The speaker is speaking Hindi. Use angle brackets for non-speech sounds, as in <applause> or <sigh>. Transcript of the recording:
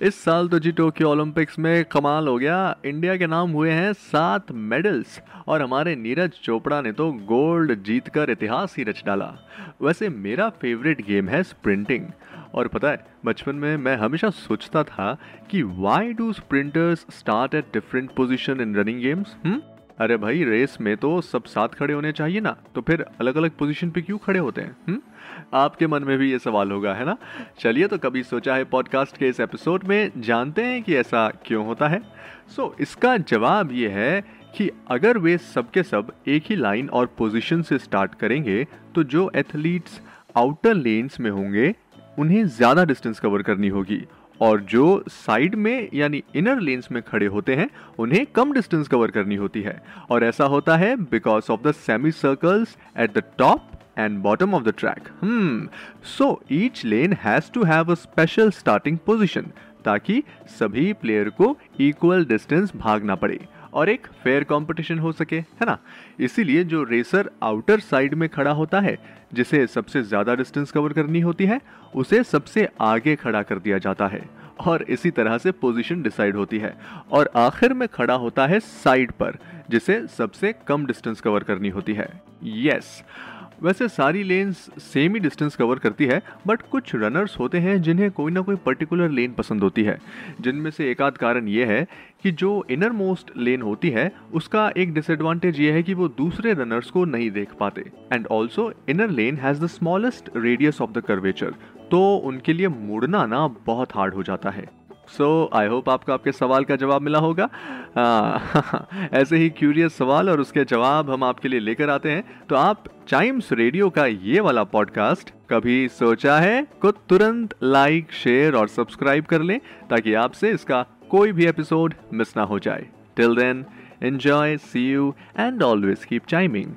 इस साल तो जी टोक्यो ओलंपिक्स में कमाल हो गया। इंडिया के नाम हुए हैं सात मेडल्स और हमारे नीरज चोपड़ा ने तो गोल्ड जीतकर इतिहास ही रच डाला। वैसे मेरा फेवरेट गेम है स्प्रिंटिंग और पता है, बचपन में मैं हमेशा सोचता था कि why do sprinters start at different position in running games hmm? अरे भाई रेस में तो सब साथ खड़े होने चाहिए ना। तो फिर अलग अलग पोजीशन पे क्यों खड़े होते हैं हुँ? आपके मन में भी ये सवाल होगा है ना? चलिए तो कभी सोचा है पॉडकास्ट के इस एपिसोड में जानते हैं कि ऐसा क्यों होता है? सो so, इसका जवाब ये है कि अगर वे सब के सब एक ही लाइन और पोजीशन से स्टार्ट करेंगे तो जो एथलीट्स आउटर लेन्स में होंगे उन्हें ज़्यादा डिस्टेंस कवर करनी होगी। और जो साइड में, यानी इनर लेन्स में खड़े होते हैं, उन्हें कम डिस्टेंस कवर करनी होती है। और ऐसा होता है because of the semi circles at the top and bottom of the track hmm so each lane has to have a special starting position ताकि सभी प्लेयर को इक्वल डिस्टेंस भागना पड़े। और एक फेयर कंपटीशन हो सके, है ना? इसीलिए जो रेसर आउटर साइड में खड़ा होता है, जिसे सबसे ज़्यादा डिस्टेंस कवर करनी होती है, उसे सबसे आगे खड़ा कर दिया जाता है और इसी तरह से पोजीशन डिसाइड होती है। और आखिर में खड़ा होता है साइड पर, जिसे सबसे कम डिस्टेंस कवर करनी होती है। Yes yes. वैसे सारी लेन्स सेम ही डिस्टेंस कवर करती है बट कुछ रनर्स होते हैं जिन्हें कोई ना कोई पर्टिकुलर लेन पसंद होती है। जिनमें से एक आध कारण ये है कि जो इनर मोस्ट लेन होती है, उसका एक डिसएडवांटेज ये है कि वो दूसरे रनर्स को नहीं देख पाते। And also inner lane has the smallest radius of the curvature तो उनके लिए मुड़ना ना बहुत हार्ड हो जाता है। सो आई होप आपको आपके सवाल का जवाब मिला होगा। आ, <laughs> ऐसे ही क्यूरियस सवाल और उसके जवाब हम आपके लिए लेकर आते हैं। तो आप चाइम्स रेडियो का ये वाला पॉडकास्ट कभी सोचा है? को तुरंत लाइक शेयर और सब्सक्राइब कर लें ताकि आपसे इसका कोई भी एपिसोड मिस ना हो जाए। Till then enjoy see you and always keep chiming